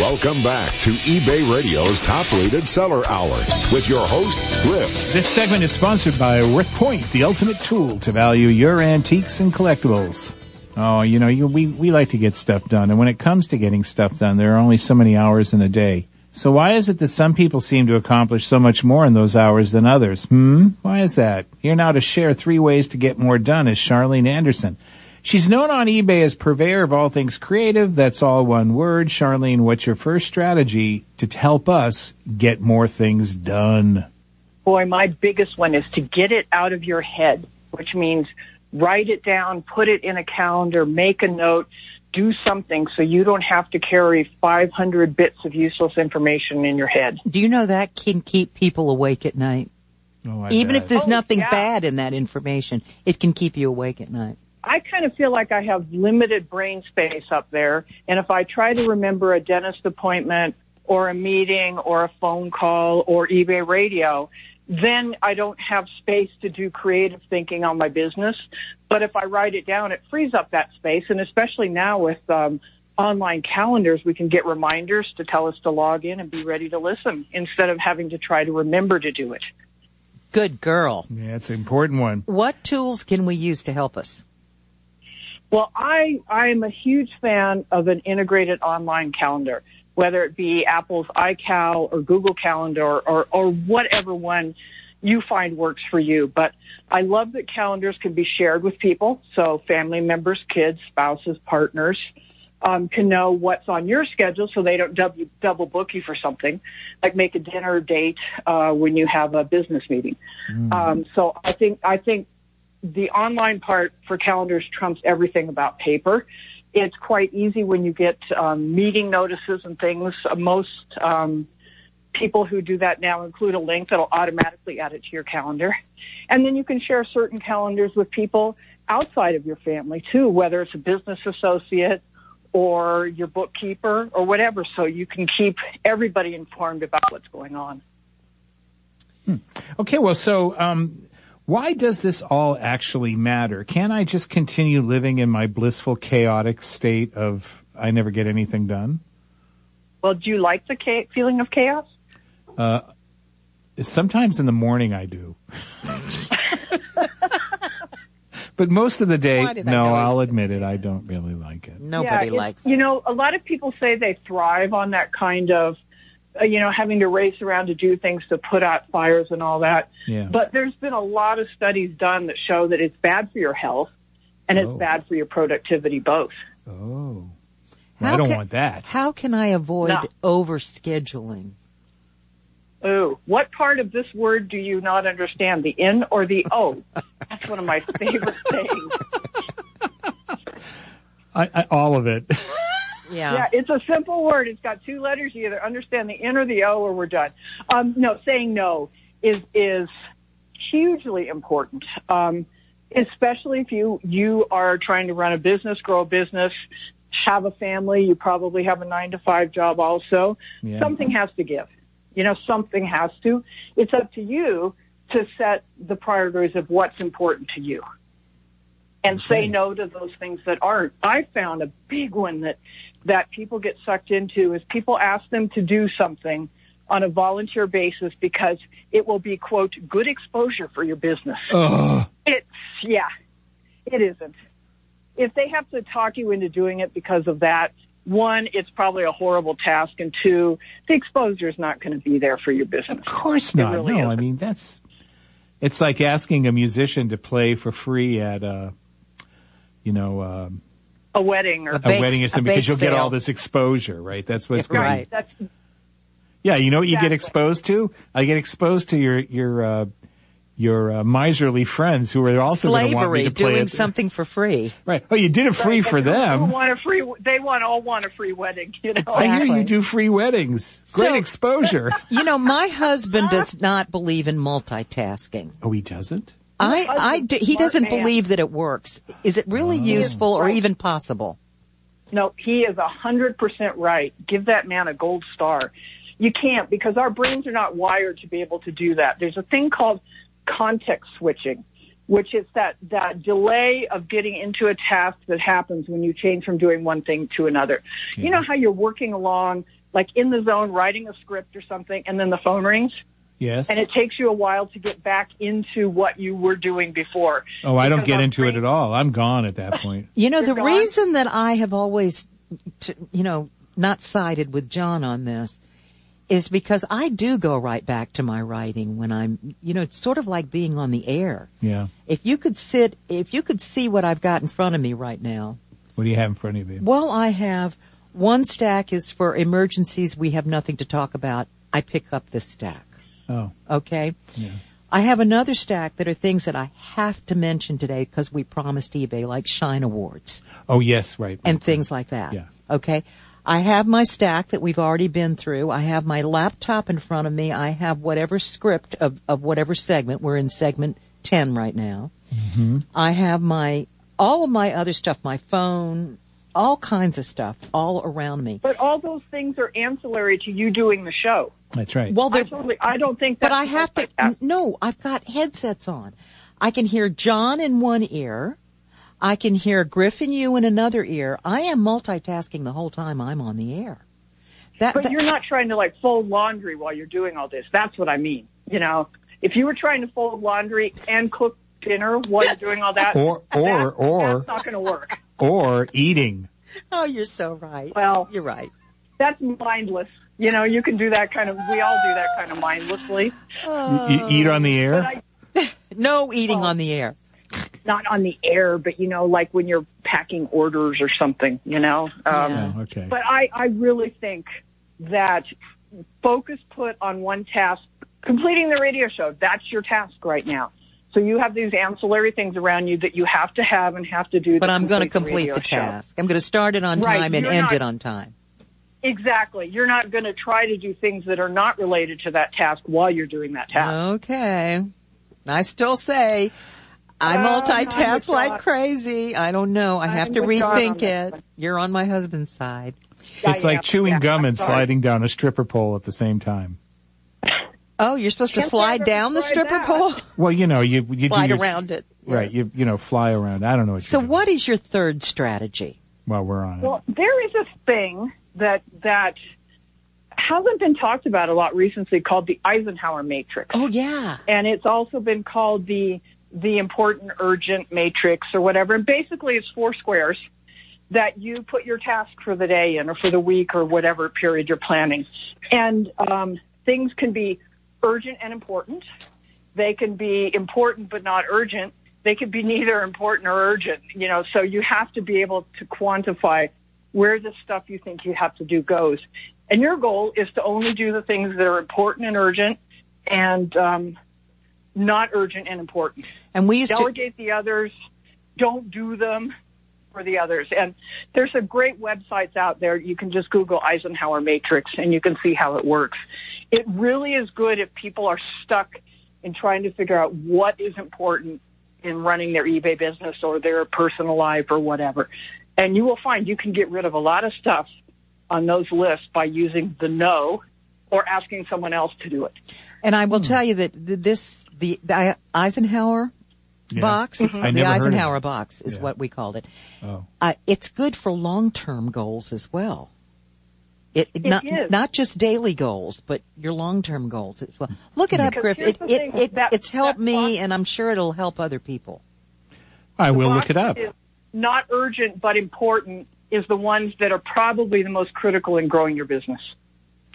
Welcome back to eBay Radio's top rated seller hour with your host, Griff. This segment is sponsored by WorthPoint, the ultimate tool to value your antiques and collectibles. Oh, you know, you, we, we like to get stuff done. And when it comes to getting stuff done, there are only so many hours in a day. So why is it that some people seem to accomplish so much more in those hours than others? Hmm? Why is that? Here now to share three ways to get more done is Charlene Anderson. She's known on eBay as purveyor of all things creative. That's all one word. Charlene, what's your first strategy to help us get more things done? Boy, my biggest one is to get it out of your head, which means write it down, put it in a calendar, make a note, do something so you don't have to carry 500 bits of useless information in your head. Do you know that can keep people awake at night? Oh, I Even bet. if there's Oh, nothing yeah. bad in that information, it can keep you awake at night. I kind of feel like I have limited brain space up there. And if I try to remember a dentist appointment or a meeting or a phone call or eBay radio, then I don't have space to do creative thinking on my business. But if I write it down, it frees up that space. And especially now with um, online calendars, we can get reminders to tell us to log in and be ready to listen instead of having to try to remember to do it. Good girl. Yeah, it's an important one. What tools can we use to help us? Well, I I'm a huge fan of an integrated online calendar, whether it be Apple's iCal or Google Calendar or, or, whatever one you find works for you. But I love that calendars can be shared with people, so family members, kids, spouses, partners. Um, can know what's on your schedule so they don't double, double book you for something, like make a dinner date uh, when you have a business meeting. Um, so I think I think the online part for calendars trumps everything about paper. It's quite easy when you get um, meeting notices and things. Uh, Most um, people who do that now include a link that'll automatically add it to your calendar. And then you can share certain calendars with people outside of your family too, whether it's a business associate or your bookkeeper or whatever, so you can keep everybody informed about what's going on. Okay, well, so um, why does this all actually matter? Can I just continue living in my blissful, chaotic state of I never get anything done? Well, do you like the cha- feeling of chaos? Uh, sometimes in the morning I do. but most of the day, Why did I no, I'll admit it, I don't really like it. Nobody it's- likes You know, a lot of people say they thrive on that kind of, Uh, you know, having to race around to do things to put out fires and all that. Yeah. But there's been a lot of studies done that show that it's bad for your health and it's Oh. bad for your productivity both. Oh. How I don't can- want that. How can I avoid No. overscheduling? Ooh, what part of this word do you not understand? The N or the O? That's one of my favorite things. I, I, all of it. Yeah. Yeah, it's a simple word. It's got two letters. You either understand the N or the O, or we're done. Um, no, saying no is is hugely important, um, especially if you you are trying to run a business, grow a business, have a family. You probably have a nine to five job also. Yeah. Something has to give. You know, something has to. It's up to you to set the priorities of what's important to you and say no to those things that aren't. I found a big one that that people get sucked into is people ask them to do something on a volunteer basis because it will be quote good exposure for your business. Ugh. It's yeah, it isn't. If they have to talk you into doing it because of that, one, it's probably a horrible task, and two, the exposure is not going to be there for your business. Of course not. really no, I isn't. mean that's. It's like asking a musician to play for free at a, you know, um, A wedding or a bake- wedding or something because you'll get all this exposure, right? That's what's Yeah, going. right. That's Yeah, you know what you get exposed to? I get exposed to your your uh, your uh, miserly friends who are also going to want me Slavery, to play doing it. something for free. Right. Oh, you did it free Right, for and them. Want a free? They want all want a free wedding. You know. I hear you do free weddings. Great So- exposure. You know, my husband does not believe in multitasking. oh, he doesn't. I, I, do, he doesn't man. believe that it works. Is it really oh. useful or Right. even possible? No, he is a hundred percent right. Give that man a gold star. You can't because our brains are not wired to be able to do that. There's a thing called context switching, which is that, that delay of getting into a task that happens when you change from doing one thing to another. You know how you're working along like in the zone writing a script or something and then the phone rings Yes. and it takes you a while to get back into what you were doing before. oh, I don't Because get our into it at all. I'm gone at that point. You know, the You're gone? reason that I have always, you know, not sided with John on this is because I do go right back to my writing when I'm, you know, it's sort of like being on the air. Yeah. If you could sit, if you could see what I've got in front of me right now, What do you have in front of you? well, I have one stack is for emergencies we have nothing to talk about. I pick up this stack. Oh, Okay. yeah. I have another stack that are things that I have to mention today because we promised eBay, like Shine Awards Oh, yes, right. and right, things like that. Yeah. Okay. I have my stack that we've already been through. I have my laptop in front of me. I have whatever script of, of whatever segment. We're in segment 10 right now. Mm-hmm. I have my, all of my other stuff, my phone, all kinds of stuff all around me. But all those things are ancillary to you doing the show. That's right. Well, I totally, I don't think but I have to, like no, I've got headsets on. I can hear John in one ear. I can hear Griffin you in another ear. I am multitasking the whole time I'm on the air. That, But that- you're not trying to like fold laundry while you're doing all this. That's what I mean. You know, if you were trying to fold laundry and cook dinner while you're doing all that, Or- or- that- or- that's not going to work. or eating. oh, you're so right. Well, You're right. that's mindless. You know, you can do that kind of. We all do that kind of mindlessly. You, you eat on the air? I, No eating Oh. on the air. not on the air, but you know, like when you're packing orders or something. You know. Um, Yeah. Oh, okay. But I, I really think that focus put on one task, completing the radio show, that's your task right now. So you have these ancillary things around you that you have to have and have to do. But I'm going to complete complete the task. I'm going to start it on Right, time and you're end not- it on time. Exactly. You're not going to try to do things that are not related to that task while you're doing that task. Okay. I still say I Uh, I'm multitask with like crazy. I don't know. I have I'm to with John on rethink it. You're on my husband's side. it's I like am. chewing Yeah, gum and sliding down a stripper pole at the same time. Oh, you're supposed to Can't slide ever down the stripper that. pole? Well, you know, you, you Slide do your, around it. Right. Yes. You, you know, fly around. I don't know what So you're doing what is your third strategy? while we're on it. Well, there is a thing that that hasn't been talked about a lot recently called the Eisenhower matrix. Oh yeah. and it's also been called the the important urgent matrix or whatever. And basically, it's four squares that you put your task for the day in or for the week or whatever period you're planning. And um, things can be urgent and important. They can be important but not urgent. They could be neither important or urgent. You know, so you have to be able to quantify where the stuff you think you have to do goes. And your goal is to only do the things that are important and urgent and um, not urgent and important. And we used to Delegate the others. Don't do them for the others. And there's a great websites out there. You can just Google Eisenhower matrix and you can see how it works. It really is good if people are stuck in trying to figure out what is important in running their eBay business or their personal life or whatever. And you will find you can get rid of a lot of stuff on those lists by using the no or asking someone else to do it. and I will hmm. tell you that this the, the Eisenhower Yeah. box, mm-hmm. I the never heard of Eisenhower box is Yeah. what we called it. Oh. Uh, it's good for long-term goals as well. It, it It not is. not just daily goals, but your long-term goals as well. Look it mm-hmm. up, Because Griff. It, it, it that- it's helped me, box- and I'm sure it'll help other people. I will look it up. that is Not urgent but important is the ones that are probably the most critical in growing your business.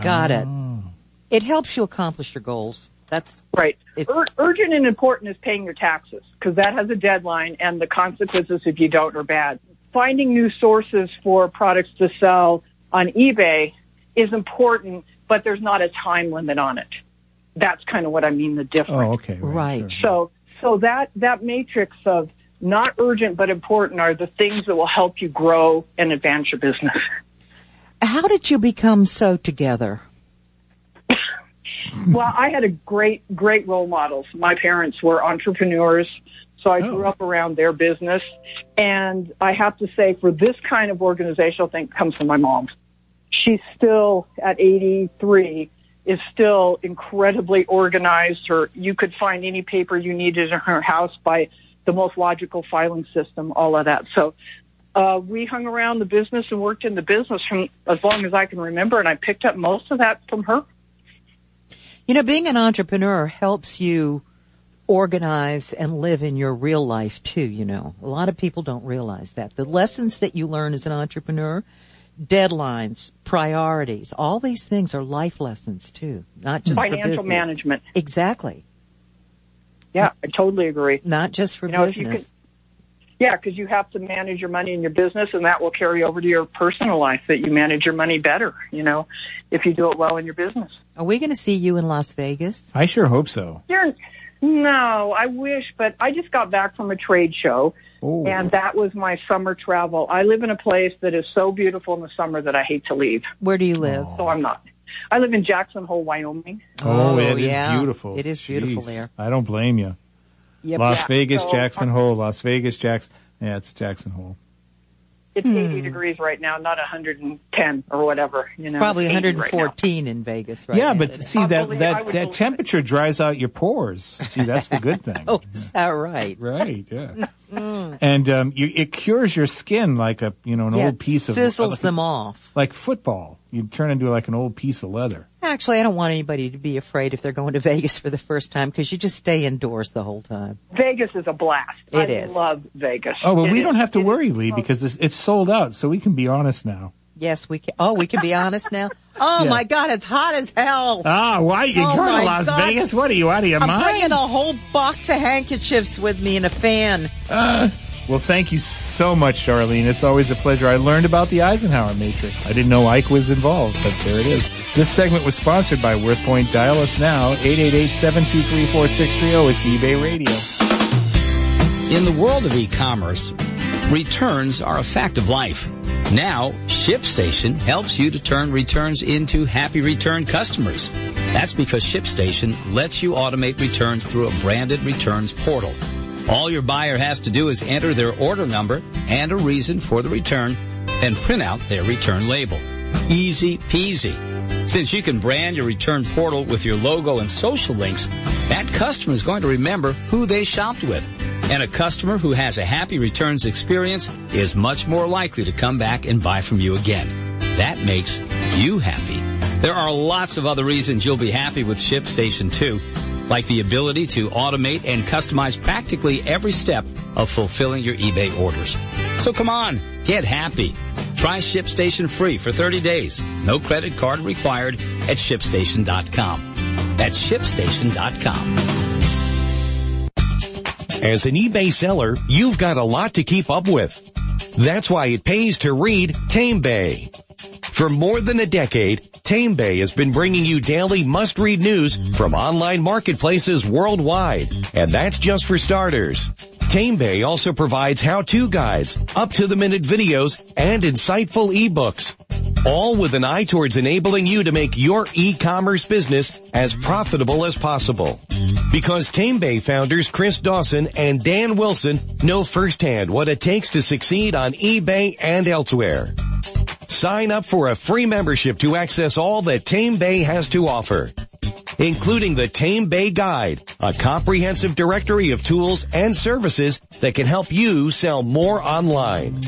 Got it. Oh. It helps you accomplish your goals. That's Right. Ur- urgent and important is paying your taxes because that has a deadline and the consequences if you don't are bad. Finding new sources for products to sell on eBay is important, but there's not a time limit on it. That's kind of what I mean, the difference. Oh, okay. Right. sure. So, so that, that matrix of not urgent but important are the things that will help you grow and advance your business. how did you become so together? Well, I had a great, great role models. My parents were entrepreneurs, so I grew Oh. up around their business. And I have to say, for this kind of organizational thing, comes from my mom. She's still at 83 is still incredibly organized. Her, you could find any paper you needed in her house by the most logical filing system, all of that. So, uh, we hung around the business and worked in the business from as long as I can remember, and I picked up most of that from her. You know, being an entrepreneur helps you organize and live in your real life too, you know. A lot of people don't realize that. The lessons that you learn as an entrepreneur, deadlines, priorities, all these things are life lessons too, not just financial management. Exactly. Yeah, I totally agree. Not just for you know, business. Yeah, because you have to manage your money in your business, and that will carry over to your personal life. That you manage your money better, you know, if you do it well in your business. Are we going to see you in Las Vegas? I sure hope so. You're, no, I wish, but I just got back from a trade show, Ooh. and that was my summer travel. I live in a place that is so beautiful in the summer that I hate to leave. Where do you live? So I'm not. I live in Jackson Hole, Wyoming. Oh, Oh, it is yeah. beautiful. It is beautiful Jeez. there. I don't blame you. Yep. Las Yeah, Vegas, so- Jackson Hole, Las Vegas, Jackson. Yeah, it's Jackson Hole. It's Hmm. 80 degrees right now, not 110 or whatever. You know, Probably it's 80 right 114 in Vegas right yeah, now but today. see that believe- that that believe it. temperature dries out your pores. See, that's the good thing. Oh, is that right? Right, yeah. and um, you, it cures your skin like a you know an yeah, old piece of sizzles like, them off. like football. You turn into like an old piece of leather. Actually, I don't want anybody to be afraid if they're going to Vegas for the first time because you just stay indoors the whole time. Vegas is a blast. It I is. love Vegas. Oh, but It we is- don't have to it worry, is Lee, because this, it's sold out. So we can be honest now. Yes, we can. Oh, we can be honest now. Oh Yeah. my God, it's hot as hell. Ah, why you Oh go to Las God. Vegas? What are you out of your mind? I'm mind? bringing a whole box of handkerchiefs with me and a fan. Well, thank you so much, Charlene. It's always a pleasure. I learned about the Eisenhower matrix. I didn't know Ike was involved, but there it is. This segment was sponsored by WorthPoint. Dial us now, 888-723-4630. It's eBay Radio. In the world of e-commerce, returns are a fact of life. Now, ShipStation helps you to turn returns into happy return customers. That's because ShipStation lets you automate returns through a branded returns portal. All your buyer has to do is enter their order number and a reason for the return and print out their return label. Easy peasy. Since you can brand your return portal with your logo and social links, that customer is going to remember who they shopped with. And a customer who has a happy returns experience is much more likely to come back and buy from you again. That makes you happy. There are lots of other reasons you'll be happy with ShipStation 2, like the ability to automate and customize practically every step of fulfilling your eBay orders. So come on, get happy. Try ShipStation free for 30 days. No credit card required at ShipStation.com. That's ShipStation.com. As an eBay seller, you've got a lot to keep up with. That's why it pays to read TameBay. For more than a decade, TameBay has been bringing you daily must-read news from online marketplaces worldwide. And that's just for starters. TameBay also provides how-to guides, up-to-the-minute videos, and insightful ebooks. All with an eye towards enabling you to make your e-commerce business as profitable as possible. Because TameBay founders Chris Dawson and Dan Wilson know firsthand what it takes to succeed on eBay and elsewhere. Sign up for a free membership to access all that TameBay has to offer, including the TameBay Guide, a comprehensive directory of tools and services that can help you sell more online.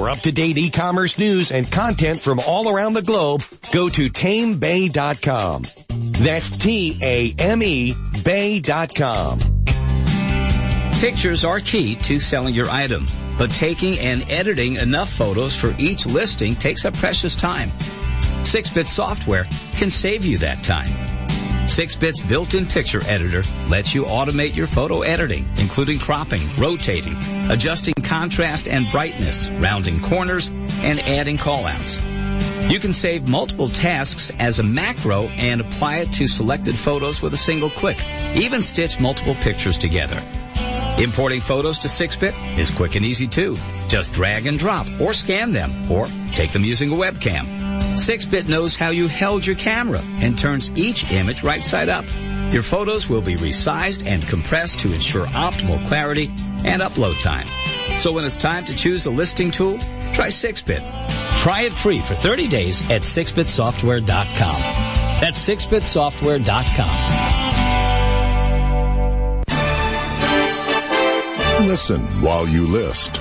For up-to-date e-commerce news and content from all around the globe, go to tamebay.com. That's T-A-M-E bay.com. Pictures are key to selling your item, but taking and editing enough photos for each listing takes up precious time. 6-Bit software can save you that time. 6-Bit's built-in picture editor lets you automate your photo editing, including cropping, rotating, adjusting contrast and brightness, rounding corners, and adding callouts. You can save multiple tasks as a macro and apply it to selected photos with a single click. Even stitch multiple pictures together. Importing photos to 6-Bit is quick and easy too. Just drag and drop or scan them or take them using a webcam. 6-Bit knows how you held your camera and turns each image right side up. Your photos will be resized and compressed to ensure optimal clarity and upload time. So when it's time to choose a listing tool, try 6-Bit. Try it free for 30 days at 6bitsoftware.com. That's 6bitsoftware.com. Listen while you list.